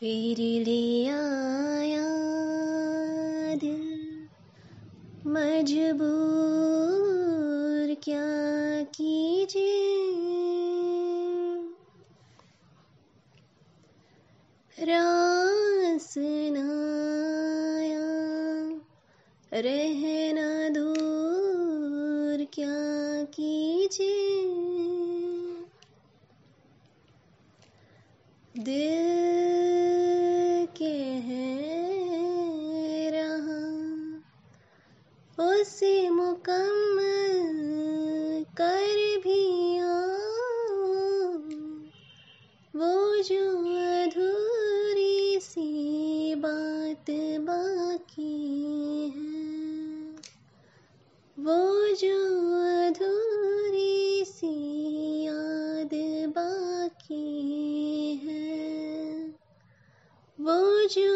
फिर ले आया दिल मजबूर क्या कीजिए? रास रहना दूर क्या कीजिए? दिल उसे मुकम्मल कर भी वो जो अधूरी सी बात बाकी है, वो जो अधूरी सी याद बाकी है, वो जो